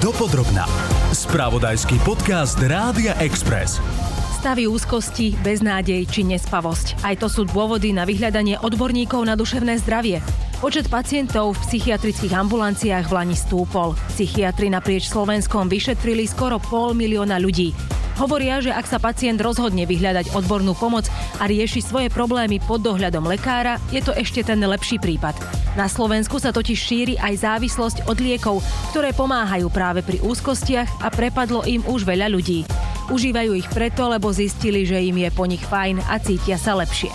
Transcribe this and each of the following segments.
Dopodrobná. Spravodajský podcast Rádia Express. Stavy úzkosti, beznádej či nespavosť. Aj to sú dôvody na vyhľadanie odborníkov na duševné zdravie. Počet pacientov v psychiatrických ambulanciách v Lani stúpol. Psychiatri naprieč Slovenskom vyšetrili skoro pol milióna ľudí. Hovoria, že ak sa pacient rozhodne vyhľadať odbornú pomoc a rieši svoje problémy pod dohľadom lekára, je to ešte ten lepší prípad. Na Slovensku sa totiž šíri aj závislosť od liekov, ktoré pomáhajú práve pri úzkostiach a prepadlo im už veľa ľudí. Užívajú ich preto, lebo zistili, že im je po nich fajn a cítia sa lepšie.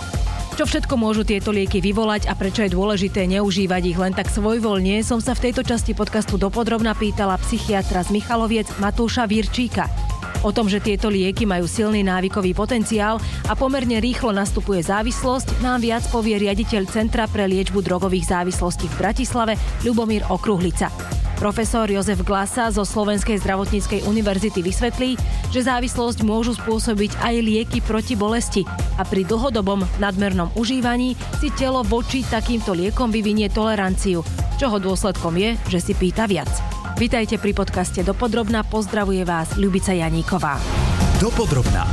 Čo všetko môžu tieto lieky vyvolať a prečo je dôležité neužívať ich len tak svojvoľne, som sa v tejto časti podcastu dopodrobna pýtala psychiatra z Michaloviec Matúša Virčíka. O tom, že tieto lieky majú silný návykový potenciál a pomerne rýchlo nastupuje závislosť, nám viac povie riaditeľ Centra pre liečbu drogových závislostí v Bratislave Ľubomír Okruhlica. Profesor Jozef Glasa zo Slovenskej zdravotníckej univerzity vysvetlí, že závislosť môžu spôsobiť aj lieky proti bolesti a pri dlhodobom nadmernom užívaní si telo voči takýmto liekom vyvinie toleranciu, čoho dôsledkom je, že si pýta viac. Vítajte pri podcaste Dopodrobna, pozdravuje vás Ľubica Janíková. Dopodrobná.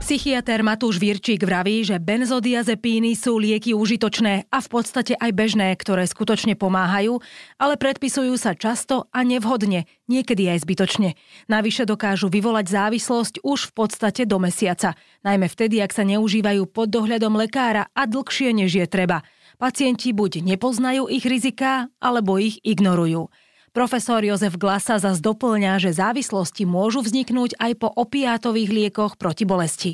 Psychiatr Matúš Virčík vraví, že benzodiazepíny sú lieky užitočné a v podstate aj bežné, ktoré skutočne pomáhajú, ale predpisujú sa často a nevhodne, niekedy aj zbytočne. Navyše dokážu vyvolať závislosť už v podstate do mesiaca, najmä vtedy, ak sa neužívajú pod dohľadom lekára a dlhšie než je treba. Pacienti buď nepoznajú ich riziká, alebo ich ignorujú. Profesor Jozef Glasa zas doplňa, že závislosti môžu vzniknúť aj po opiátových liekoch proti bolesti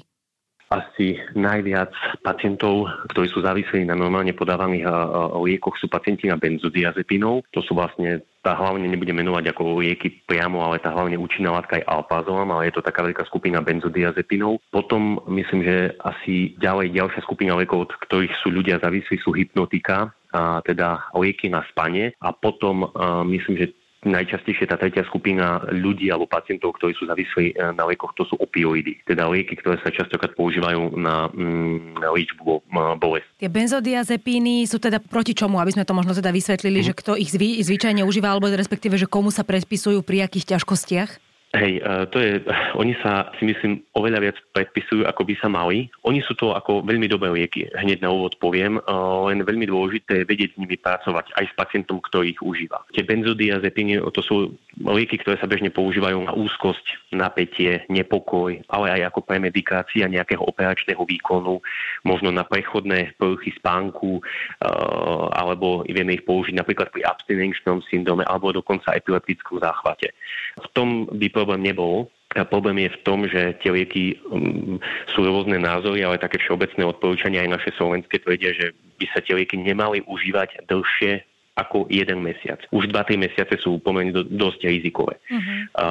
asi najviac pacientov, ktorí sú závislí na normálne podávaných liekoch, sú pacienti na benzodiazepinov. To sú vlastne, tá hlavne nebude menovať ako lieky priamo, ale tá hlavne účinná látka je alpazolam, ale je to taká veľká skupina benzodiazepinov. Potom myslím, že asi ďalej ďalšia skupina liekov, od ktorých sú ľudia závislí, sú hypnotika, a teda lieky na spanie a potom myslím, že najčastejšie tá tretia skupina ľudí alebo pacientov, ktorí sú závislí e, na liekoch, to sú opioidy, teda lieky, ktoré sa častokrát používajú na, mm, na liečbu bolesti. Tie benzodiazepíny sú teda proti čomu, aby sme to možno teda vysvetlili, mm. že kto ich zvy, zvyčajne užíva, alebo respektíve, že komu sa predpisujú pri akých ťažkostiach? Hej, e, to je, oni sa si myslím oveľa viac predpisujú, ako by sa mali. Oni sú to ako veľmi dobré lieky, hneď na úvod poviem, e, len veľmi dôležité je vedieť s nimi pracovať aj s pacientom, ktorý ich užíva. Tie benzodiazepiny to sú lieky, ktoré sa bežne používajú na úzkosť, napätie, nepokoj, ale aj ako premedikácia nejakého operačného výkonu, možno na prechodné poruchy spánku, e, alebo vieme ich použiť napríklad pri abstinenčnom syndrome alebo dokonca epileptickom záchvate. V tom by problém nebol. A problém je v tom, že tie lieky um, sú rôzne názory, ale také všeobecné odporúčania aj naše slovenské tvrdia, že by sa tie lieky nemali užívať dlhšie ako jeden mesiac. Už 2-3 mesiace sú pomerne do, dosť rizikové. Uh-huh. A,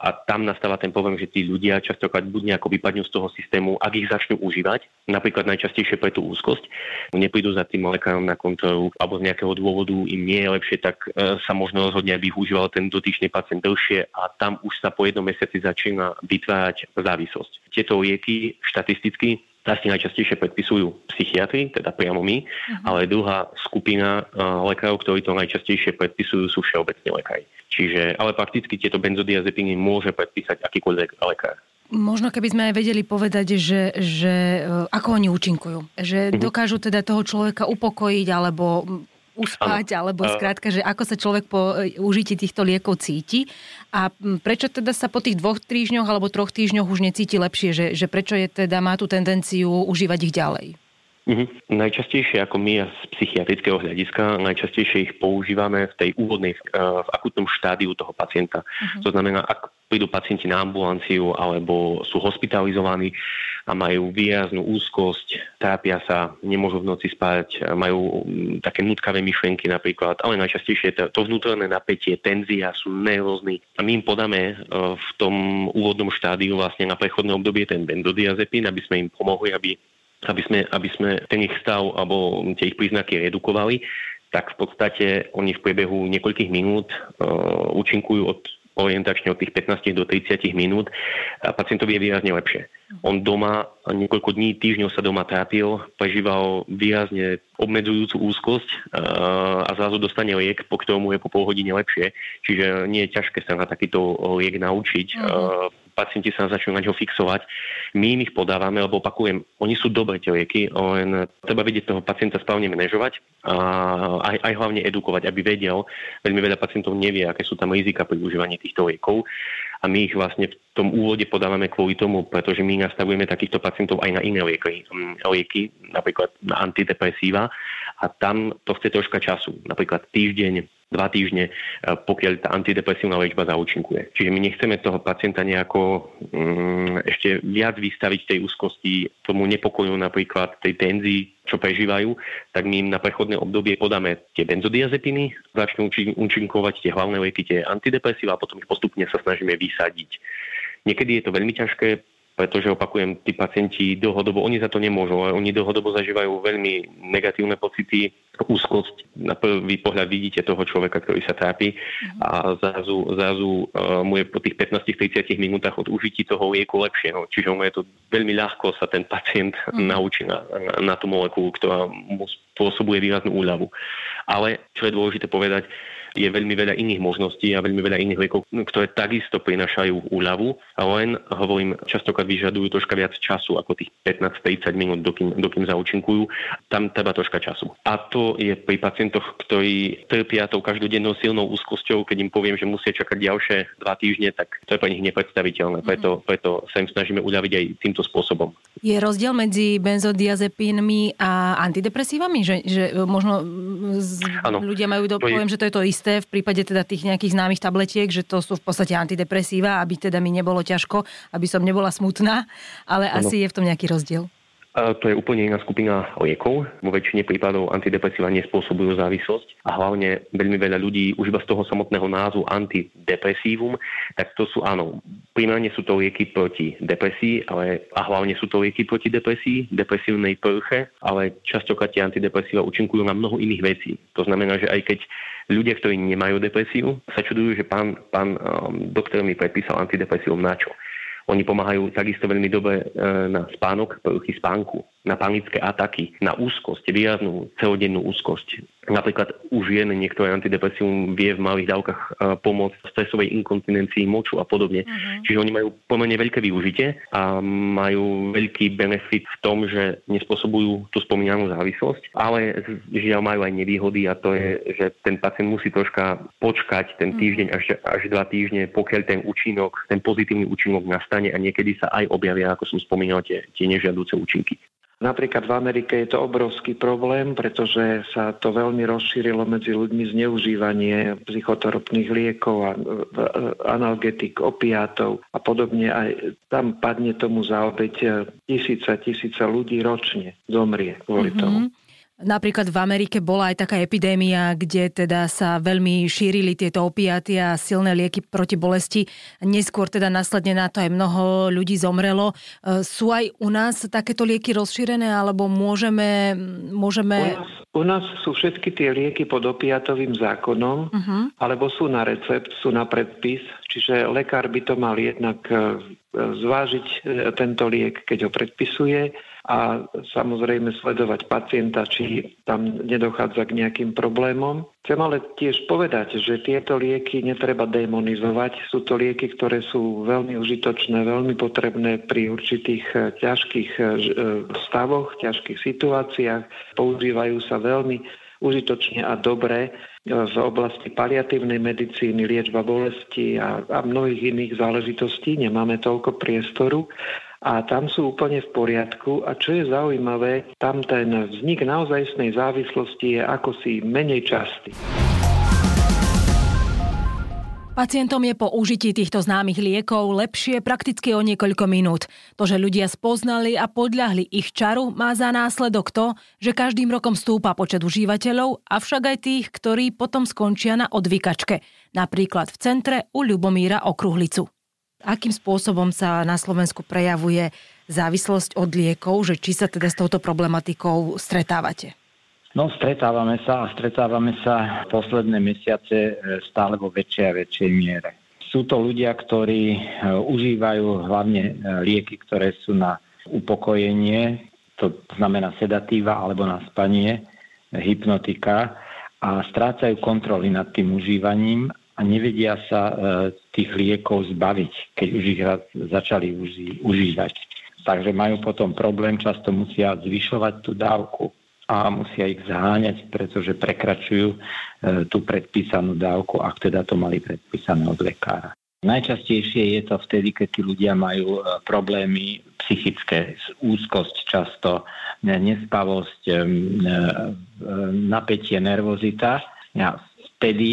a tam nastáva ten problém, že tí ľudia častokrát buď nejako vypadnú z toho systému, ak ich začnú užívať, napríklad najčastejšie pre tú úzkosť, neprídu za tým lekárom na kontrolu, alebo z nejakého dôvodu im nie je lepšie, tak e, sa možno rozhodne, aby ich užíval ten dotyčný pacient dlhšie a tam už sa po jednom mesiaci začína vytvárať závislosť. Tieto lieky štatisticky asi najčastejšie predpisujú psychiatri, teda priamo my, uh-huh. ale druhá skupina uh, lekárov, ktorí to najčastejšie predpisujú, sú všeobecní lekári. Čiže, ale prakticky tieto benzodiazepiny môže predpísať akýkoľvek lekár. Možno keby sme aj vedeli povedať, že, že uh, ako oni účinkujú. Že uh-huh. dokážu teda toho človeka upokojiť alebo uspať, ano. alebo skrátka, že ako sa človek po e, užití týchto liekov cíti a prečo teda sa po tých dvoch týždňoch alebo troch týždňoch už necíti lepšie, že, že prečo je teda má tú tendenciu užívať ich ďalej? Mm-hmm. Najčastejšie ako my z psychiatrického hľadiska, najčastejšie ich používame v tej úvodnej, v akutnom štádiu toho pacienta. Mm-hmm. To znamená, ak prídu pacienti na ambulanciu alebo sú hospitalizovaní a majú výraznú úzkosť, trápia sa, nemôžu v noci spať, majú také nutkavé myšlienky napríklad, ale najčastejšie to, to vnútorné napätie, tenzia sú nervózni. A my im podáme v tom úvodnom štádiu vlastne na prechodné obdobie ten benzodiazepín, aby sme im pomohli, aby aby sme, aby sme ten ich stav alebo tie ich príznaky redukovali, tak v podstate oni v priebehu niekoľkých minút uh, účinkujú od orientačne od tých 15 do 30 minút a pacientovi je výrazne lepšie. On doma niekoľko dní, týždňov sa doma trápil, prežíval výrazne obmedzujúcu úzkosť a zrazu dostane liek, po ktorom je po pol hodine lepšie. Čiže nie je ťažké sa na takýto liek naučiť. Mm-hmm pacienti sa začnú na ňo fixovať. My im ich podávame, lebo opakujem, oni sú dobré tie lieky, len treba vedieť toho pacienta správne manažovať a aj, aj hlavne edukovať, aby vedel, veľmi veľa pacientov nevie, aké sú tam rizika pri užívaní týchto liekov. A my ich vlastne v tom úvode podávame kvôli tomu, pretože my nastavujeme takýchto pacientov aj na iné lieky, mm, lieky napríklad na antidepresíva. A tam to chce troška času, napríklad týždeň, dva týždne, e, pokiaľ tá antidepresívna liečba zaúčinkuje. Čiže my nechceme toho pacienta nejako um, ešte viac vystaviť tej úzkosti, tomu nepokoju napríklad, tej tenzii, čo prežívajú, tak my im na prechodné obdobie podáme tie benzodiazepiny, začnú účinkovať tie hlavné lieky, tie antidepresíva a potom ich postupne sa snažíme vysadiť. Niekedy je to veľmi ťažké, pretože opakujem, tí pacienti dlhodobo, oni za to nemôžu, ale oni dlhodobo zažívajú veľmi negatívne pocity, úzkosť. Na prvý pohľad vidíte toho človeka, ktorý sa trápi a zrazu, zrazu uh, mu je po tých 15-30 minútach od užití toho lieku lepšie. No. Čiže mu je to veľmi ľahko sa ten pacient mm. naučí na, na, na tú molekulu, ktorá mu spôsobuje výraznú úľavu. Ale čo je dôležité povedať, je veľmi veľa iných možností a veľmi veľa iných liekov, ktoré takisto prinašajú úľavu, a len, hovorím, častokrát vyžadujú troška viac času ako tých 15-30 minút, dokým, dokým zaúčinkujú. Tam treba troška času. A to je pri pacientoch, ktorí trpia tou každodennou silnou úzkosťou, keď im poviem, že musia čakať ďalšie dva týždne, tak to je pre nich nepredstaviteľné. Mhm. Preto, preto sa im snažíme uľaviť aj týmto spôsobom. Je rozdiel medzi benzodiazepínmi a antidepresívami? Že, že možno z... ľudia majú do, poviem, že to je to isté isté v prípade teda tých nejakých známych tabletiek, že to sú v podstate antidepresíva, aby teda mi nebolo ťažko, aby som nebola smutná, ale ano. asi je v tom nejaký rozdiel. To je úplne iná skupina liekov. Vo väčšine prípadov antidepresíva nespôsobujú závislosť a hlavne veľmi veľa ľudí už iba z toho samotného názvu antidepresívum, tak to sú áno, primárne sú to lieky proti depresii, ale a hlavne sú to lieky proti depresii, depresívnej prche, ale častokrát tie antidepresíva účinkujú na mnoho iných vecí. To znamená, že aj keď ľudia, ktorí nemajú depresiu, sa čudujú, že pán, pán um, doktor mi predpísal antidepresívum na čo. Oni pomáhajú takisto veľmi dobre e, na spánok, poruchy spánku, na panické ataky, na úzkosť, výraznú celodennú úzkosť. Napríklad už žien niektoré antidepresívum vie v malých dávkach e, pomôcť stresovej inkontinencii moču a podobne. Uh-huh. Čiže oni majú pomerne veľké využitie a majú veľký benefit v tom, že nespôsobujú tú spomínanú závislosť, ale žiaľ majú aj nevýhody a to je, že ten pacient musí troška počkať ten mhm. týždeň až, až dva týždne, pokiaľ ten účinok, ten pozitívny účinok nastane a niekedy sa aj objavia, ako som spomínal, tie, tie nežiaduce účinky. Napríklad v Amerike je to obrovský problém, pretože sa to veľmi rozšírilo medzi ľuďmi zneužívanie psychotropných liekov a analgetik, opiátov a podobne. Aj tam padne tomu za obeď tisíca, tisíca ľudí ročne zomrie kvôli mm-hmm. tomu. Napríklad v Amerike bola aj taká epidémia, kde teda sa veľmi šírili tieto opiaty a silné lieky proti bolesti. Neskôr teda následne na to aj mnoho ľudí zomrelo. E, sú aj u nás takéto lieky rozšírené, alebo môžeme... môžeme... U, nás, u nás sú všetky tie lieky pod opiatovým zákonom, uh-huh. alebo sú na recept, sú na predpis, čiže lekár by to mal jednak e, zvážiť e, tento liek, keď ho predpisuje a samozrejme sledovať pacienta, či tam nedochádza k nejakým problémom. Chcem ale tiež povedať, že tieto lieky netreba demonizovať. Sú to lieky, ktoré sú veľmi užitočné, veľmi potrebné pri určitých eh, ťažkých eh, stavoch, ťažkých situáciách. Používajú sa veľmi užitočne a dobre v oblasti paliatívnej medicíny, liečba bolesti a, a mnohých iných záležitostí. Nemáme toľko priestoru a tam sú úplne v poriadku. A čo je zaujímavé, tam ten vznik naozajstnej závislosti je ako si menej častý. Pacientom je po užití týchto známych liekov lepšie prakticky o niekoľko minút. To, že ľudia spoznali a podľahli ich čaru, má za následok to, že každým rokom stúpa počet užívateľov, avšak aj tých, ktorí potom skončia na odvykačke. Napríklad v centre u Ľubomíra Okruhlicu akým spôsobom sa na Slovensku prejavuje závislosť od liekov, že či sa teda s touto problematikou stretávate? No, stretávame sa a stretávame sa posledné mesiace e, stále vo väčšej a väčšej miere. Sú to ľudia, ktorí užívajú hlavne lieky, ktoré sú na upokojenie, to znamená sedatíva alebo na spanie, hypnotika a strácajú kontroly nad tým užívaním a nevedia sa tých liekov zbaviť, keď už ich začali užívať. Takže majú potom problém, často musia zvyšovať tú dávku a musia ich zháňať, pretože prekračujú e, tú predpísanú dávku, ak teda to mali predpísané od lekára. Najčastejšie je to vtedy, keď tí ľudia majú e, problémy psychické, úzkosť často, nespavosť, e, napätie, nervozita. A vtedy,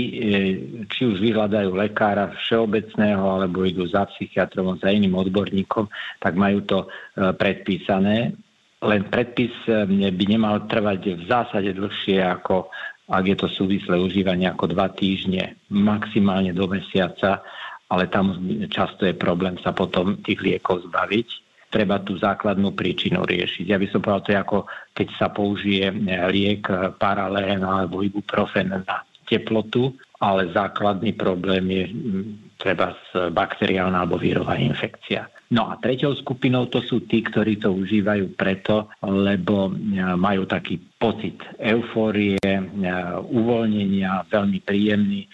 či už vyhľadajú lekára všeobecného, alebo idú za psychiatrom, za iným odborníkom, tak majú to predpísané len predpis eh, by nemal trvať v zásade dlhšie ako ak je to súvislé užívanie ako dva týždne, maximálne do mesiaca, ale tam často je problém sa potom tých liekov zbaviť. Treba tú základnú príčinu riešiť. Ja by som povedal, to je ako keď sa použije eh, liek eh, paralén alebo ibuprofen na teplotu, ale základný problém je hm, treba bakteriálna alebo vírová infekcia. No a treťou skupinou to sú tí, ktorí to užívajú preto, lebo e, majú taký pocit eufórie, e, uvoľnenia, veľmi príjemný, e,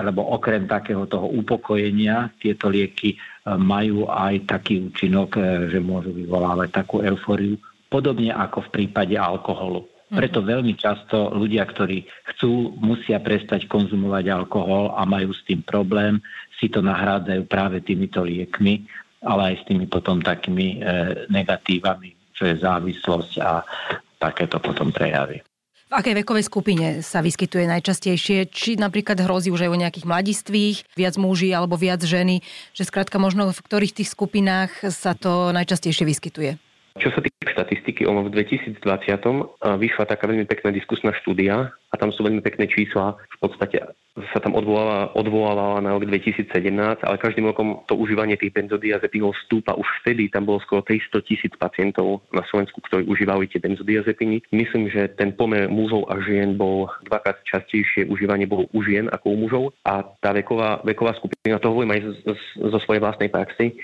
alebo okrem takého toho upokojenia tieto lieky majú aj taký účinok, že môžu vyvolávať takú eufóriu, podobne ako v prípade alkoholu. Preto mhm. veľmi často ľudia, ktorí chcú, musia prestať konzumovať alkohol a majú s tým problém, si to nahrádzajú práve týmito liekmi ale aj s tými potom takými e, negatívami, čo je závislosť a takéto potom prejavy. V akej vekovej skupine sa vyskytuje najčastejšie? Či napríklad hrozí už aj u nejakých mladistvých, viac muží alebo viac ženy? Že skrátka možno v ktorých tých skupinách sa to najčastejšie vyskytuje? Čo sa týka štatistiky, ono v 2020 vyšla taká veľmi pekná diskusná štúdia a tam sú veľmi pekné čísla. V podstate sa tam odvoláva, odvolávala na rok 2017, ale každým rokom to užívanie tých benzodiazepinov stúpa. Už vtedy tam bolo skoro 300 tisíc pacientov na Slovensku, ktorí užívali tie benzodiazepiny. Myslím, že ten pomer mužov a žien bol dvakrát častejšie užívanie bolo u žien ako u mužov a tá veková, veková skupina, to hovorím aj zo, zo svojej vlastnej praxi,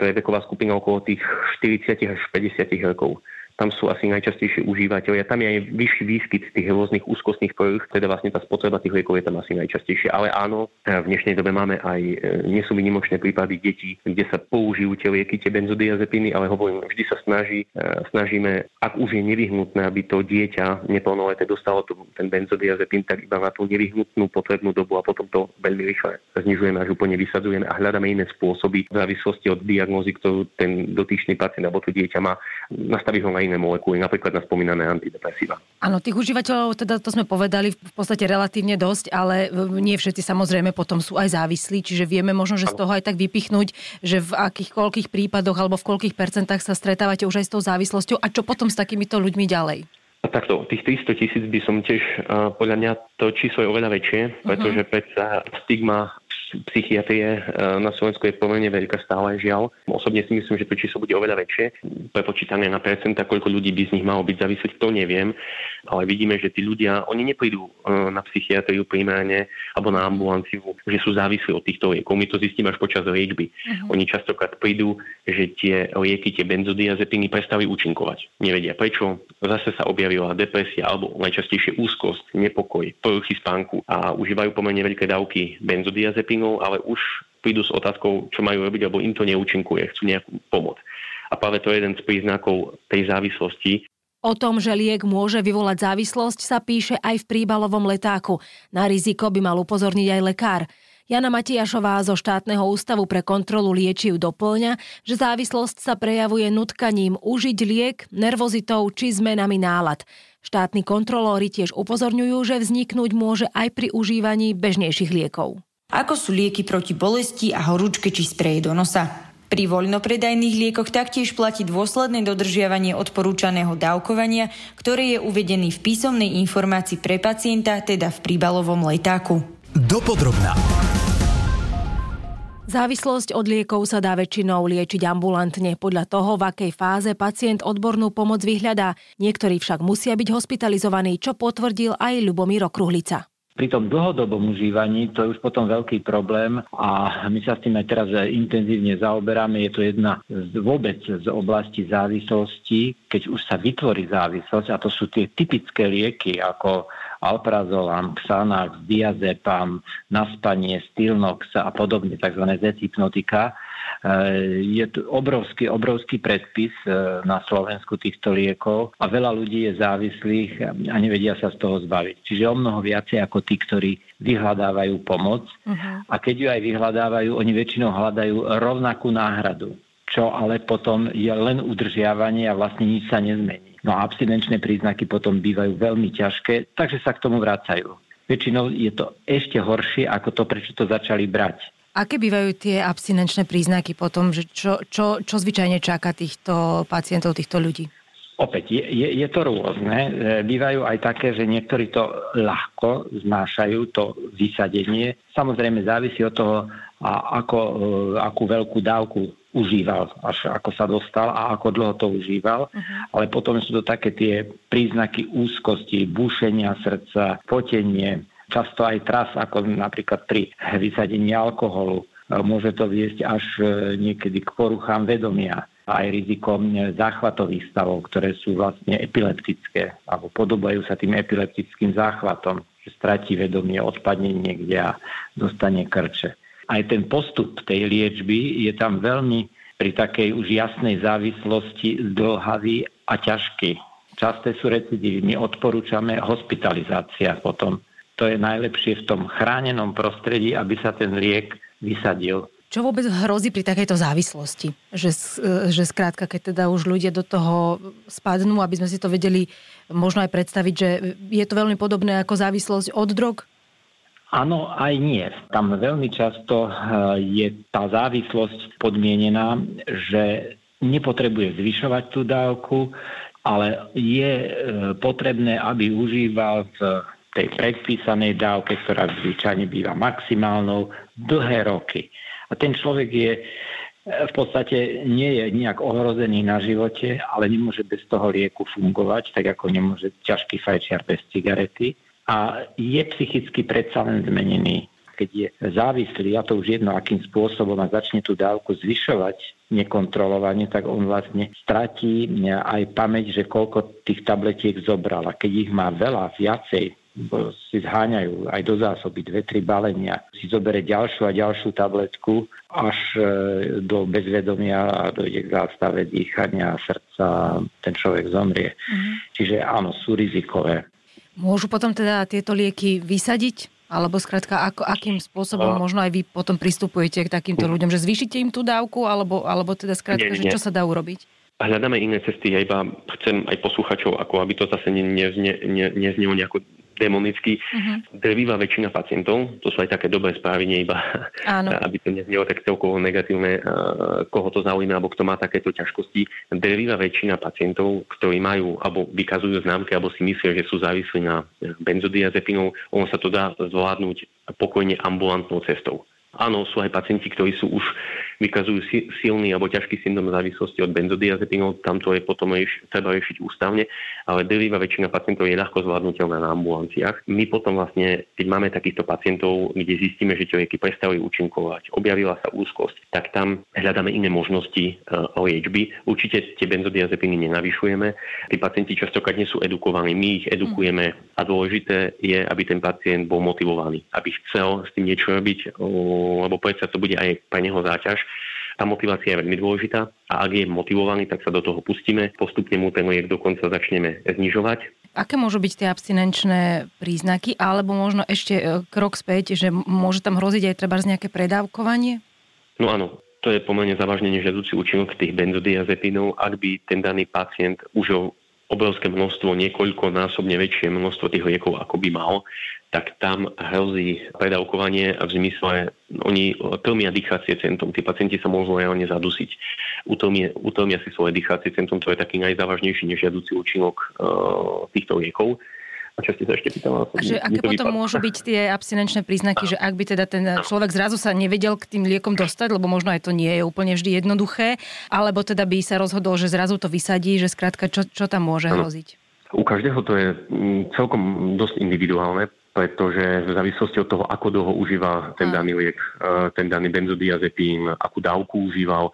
to je veková skupina okolo tých 40 až 50 rokov tam sú asi najčastejšie užívateľia. Tam je aj vyšší výskyt tých rôznych úzkostných poruch, teda vlastne tá spotreba tých liekov je tam asi najčastejšie. Ale áno, v dnešnej dobe máme aj, e, nie sú vynimočné prípady detí, kde sa použijú tie lieky, tie benzodiazepiny, ale hovorím, vždy sa snaží, e, snažíme, ak už je nevyhnutné, aby to dieťa neplnoleté dostalo to, ten benzodiazepín, tak iba na tú nevyhnutnú potrebnú dobu a potom to veľmi rýchle znižujeme až úplne vysadzujeme a hľadáme iné spôsoby v závislosti od diagnózy, ktorú ten dotyčný pacient alebo to dieťa má, nastaví ho na iné molekuly, napríklad na spomínané antidepresíva. Áno, tých užívateľov, teda to sme povedali v podstate relatívne dosť, ale nie všetci samozrejme potom sú aj závislí, čiže vieme možno, že z toho aj tak vypichnúť, že v akých koľkých prípadoch alebo v koľkých percentách sa stretávate už aj s tou závislosťou a čo potom s takýmito ľuďmi ďalej? Takto, tých 300 tisíc by som tiež, podľa mňa to číslo je oveľa väčšie, pretože uh-huh. predsa stigma psychiatrie e, na Slovensku je pomerne veľká stále, žiaľ. Osobne si myslím, že to číslo bude oveľa väčšie. Prepočítané na percenta, koľko ľudí by z nich malo byť závisieť, to neviem. Ale vidíme, že tí ľudia, oni neprídu e, na psychiatriu primárne alebo na ambulanciu, že sú závislí od týchto liekov. My to zistíme až počas liečby. Uh-huh. Oni častokrát prídu, že tie lieky, tie benzodiazepiny prestali účinkovať. Nevedia prečo. Zase sa objavila depresia alebo najčastejšie úzkosť, nepokoj, poruchy spánku a užívajú pomerne veľké dávky benzodiazepín vakcínou, ale už prídu s otázkou, čo majú robiť, alebo im to neúčinkuje, chcú nejakú pomoc. A práve to je jeden z príznakov tej závislosti. O tom, že liek môže vyvolať závislosť, sa píše aj v príbalovom letáku. Na riziko by mal upozorniť aj lekár. Jana Matiašová zo štátneho ústavu pre kontrolu liečiv doplňa, že závislosť sa prejavuje nutkaním užiť liek, nervozitou či zmenami nálad. Štátni kontrolóri tiež upozorňujú, že vzniknúť môže aj pri užívaní bežnejších liekov ako sú lieky proti bolesti a horúčke či spreje do nosa. Pri voľnopredajných liekoch taktiež platí dôsledné dodržiavanie odporúčaného dávkovania, ktorý je uvedený v písomnej informácii pre pacienta, teda v príbalovom letáku. Dopodrobná. Závislosť od liekov sa dá väčšinou liečiť ambulantne podľa toho, v akej fáze pacient odbornú pomoc vyhľadá. Niektorí však musia byť hospitalizovaní, čo potvrdil aj Ľubomír Okruhlica. Pri tom dlhodobom užívaní to je už potom veľký problém a my sa s tým aj teraz intenzívne zaoberáme. Je to jedna z, vôbec z oblasti závislosti, keď už sa vytvorí závislosť a to sú tie typické lieky ako alprazolam, xanax, diazepam, naspanie, stilnox a podobne, tzv. Z-hypnotika, Eh, je tu obrovský, obrovský predpis eh, na Slovensku týchto liekov a veľa ľudí je závislých a nevedia sa z toho zbaviť. Čiže o mnoho viacej ako tí, ktorí vyhľadávajú pomoc. Uh-huh. A keď ju aj vyhľadávajú, oni väčšinou hľadajú rovnakú náhradu čo ale potom je len udržiavanie a vlastne nič sa nezmení. No a abstinenčné príznaky potom bývajú veľmi ťažké, takže sa k tomu vracajú. Väčšinou je to ešte horšie ako to, prečo to začali brať. Aké bývajú tie abstinenčné príznaky potom, že čo, čo, čo zvyčajne čaká týchto pacientov, týchto ľudí? Opäť, je, je, je to rôzne. E, bývajú aj také, že niektorí to ľahko znášajú, to vysadenie. Samozrejme závisí od toho, a ako, e, akú veľkú dávku užíval, až ako sa dostal a ako dlho to užíval. Uh-huh. Ale potom sú to také tie príznaky úzkosti, búšenia srdca, potenie, často aj tras, ako napríklad pri vysadení alkoholu. Môže to viesť až e, niekedy k poruchám vedomia a aj rizikom e, záchvatových stavov, ktoré sú vlastne epileptické alebo podobajú sa tým epileptickým záchvatom, že stratí vedomie, odpadne niekde a dostane krče. Aj ten postup tej liečby je tam veľmi pri takej už jasnej závislosti zdlhavý a ťažký. Časté sú recidívy. My odporúčame hospitalizácia potom to je najlepšie v tom chránenom prostredí, aby sa ten liek vysadil. Čo vôbec hrozí pri takejto závislosti? Že, že skrátka, keď teda už ľudia do toho spadnú, aby sme si to vedeli možno aj predstaviť, že je to veľmi podobné ako závislosť od drog? Áno, aj nie. Tam veľmi často eh, je tá závislosť podmienená, že nepotrebuje zvyšovať tú dávku, ale je eh, potrebné, aby užíval v tej predpísanej dávke, ktorá zvyčajne býva maximálnou, dlhé roky. A ten človek je e, v podstate nie je nejak ohrozený na živote, ale nemôže bez toho lieku fungovať, tak ako nemôže ťažký fajčiar bez cigarety. A je psychicky predsa len zmenený. Keď je závislý, a to už jedno akým spôsobom, a začne tú dávku zvyšovať nekontrolovane, tak on vlastne stratí aj pamäť, že koľko tých tabletiek zobral. A keď ich má veľa, viacej, si zháňajú aj do zásoby dve, tri balenia, si zobere ďalšiu a ďalšiu tabletku až e, do bezvedomia a dojde k zástave dýchania srdca ten človek zomrie. Mm. Čiže áno, sú rizikové. Môžu potom teda tieto lieky vysadiť? Alebo skrátka, ako, akým spôsobom a... možno aj vy potom pristupujete k takýmto ľuďom? Že zvýšite im tú dávku? Alebo, alebo teda skrátka, nie, že čo sa dá urobiť? Hľadáme iné cesty. Ja iba chcem aj posluchačov, ako aby to zase neznie, ne, neznelo nejako demonicky. Uh-huh. Drvivá väčšina pacientov, to sú aj také dobré správy, nie iba, Áno. aby to neznelo tak celkovo negatívne, koho to zaujíma, alebo kto má takéto ťažkosti. Drvivá väčšina pacientov, ktorí majú, alebo vykazujú známky, alebo si myslia, že sú závislí na benzodiazepinov, ono sa to dá zvládnuť pokojne ambulantnou cestou. Áno, sú aj pacienti, ktorí sú už vykazujú silný alebo ťažký syndrom závislosti od benzodiazepinov, tam to je potom rieš, treba riešiť ústavne, ale drvivá väčšina pacientov je ľahko zvládnutelná na ambulanciách. My potom vlastne, keď máme takýchto pacientov, kde zistíme, že tie prestali účinkovať, objavila sa úzkosť, tak tam hľadáme iné možnosti uh, liečby. Určite tie benzodiazepiny nenavyšujeme. Tí pacienti častokrát nie sú edukovaní, my ich edukujeme a dôležité je, aby ten pacient bol motivovaný, aby chcel s tým niečo robiť, lebo predsa to bude aj pre neho záťaž tá motivácia je veľmi dôležitá a ak je motivovaný, tak sa do toho pustíme. Postupne mu ten liek dokonca začneme znižovať. Aké môžu byť tie abstinenčné príznaky, alebo možno ešte e, krok späť, že môže tam hroziť aj treba nejaké predávkovanie? No áno, to je pomerne závažne nežiaducí účinok tých benzodiazepinov, ak by ten daný pacient užil obrovské množstvo, niekoľkonásobne väčšie množstvo tých liekov, ako by mal, tak tam hrozí predávkovanie v zmysle, oni tlmia dýchacie centrum, tí pacienti sa môžu reálne zadusiť. Utlmia, utlmia si svoje dýchacie centrum, to je taký najzávažnejší nežiaducí účinok uh, týchto liekov. A čo ste sa ešte pýtala? Že aké potom vypadá. môžu byť tie abstinenčné príznaky, že ak by teda ten človek zrazu sa nevedel k tým liekom dostať, lebo možno aj to nie je úplne vždy jednoduché, alebo teda by sa rozhodol, že zrazu to vysadí, že skrátka čo, čo tam môže hroziť? U každého to je mm, celkom dosť individuálne. Pretože v závislosti od toho, ako dlho užíva ten daný liek, ten daný benzodiazepín, akú dávku užíval,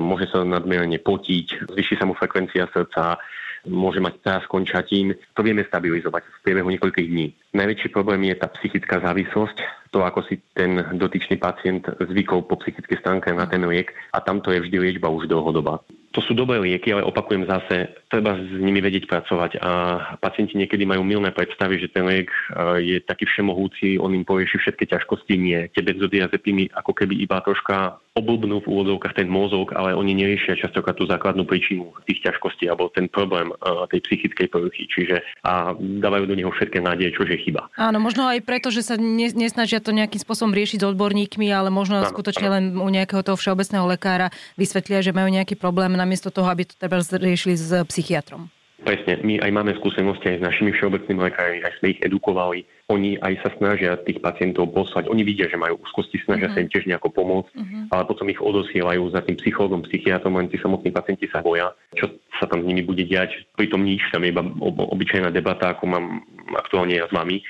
môže sa nadmerne potiť, zvyší sa mu frekvencia srdca, môže mať teraz končatín. To vieme stabilizovať v priebehu niekoľkých dní. Najväčší problém je tá psychická závislosť, to ako si ten dotyčný pacient zvykol po psychickej stránke na ten liek a tamto je vždy liečba už dlhodobá. To sú dobré lieky, ale opakujem zase, treba s nimi vedieť pracovať a pacienti niekedy majú milné predstavy, že ten liek e, je taký všemohúci, on im porieši všetky ťažkosti. Nie, tie benzodiazepiny ako keby iba troška oblbnú v úvodovkách ten mozog, ale oni neriešia častokrát tú základnú príčinu tých ťažkostí alebo ten problém e, tej psychickej poruchy. Čiže a dávajú do neho všetké nádeje, čo je chyba. Áno, možno aj preto, že sa nesnažia to nejakým spôsobom riešiť s odborníkmi, ale možno áno, skutočne áno. len u nejakého toho všeobecného lekára vysvetlia, že majú nejaký problém na namiesto toho, aby to treba riešili s psychiatrom. Presne, my aj máme skúsenosti aj s našimi všeobecnými lekármi, aj sme ich edukovali. Oni aj sa snažia tých pacientov poslať. Oni vidia, že majú úzkosti, snažia uh-huh. sa im tiež nejako pomôcť, uh-huh. ale potom ich odosielajú za tým psychologom, psychiatrom, len tí samotní pacienti sa boja, čo sa tam s nimi bude diať. Pritom nič, tam je iba obyčajná debata, ako mám aktuálne ja s vami.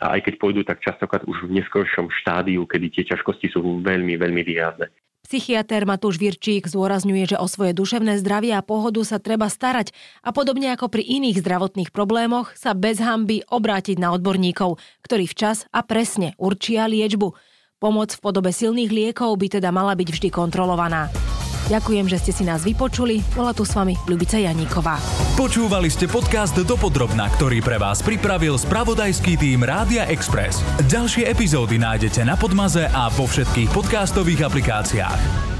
A aj keď pôjdu, tak častokrát už v neskoršom štádiu, kedy tie ťažkosti sú veľmi, veľmi výrazné. Psychiatr Matúš Virčík zdôrazňuje, že o svoje duševné zdravie a pohodu sa treba starať a podobne ako pri iných zdravotných problémoch sa bez hamby obrátiť na odborníkov, ktorí včas a presne určia liečbu. Pomoc v podobe silných liekov by teda mala byť vždy kontrolovaná. Ďakujem, že ste si nás vypočuli. Bola tu s vami Ľubica Janíková. Počúvali ste podcast Dopodrobna, ktorý pre vás pripravil spravodajský tým Rádia Express. Ďalšie epizódy nájdete na Podmaze a vo všetkých podcastových aplikáciách.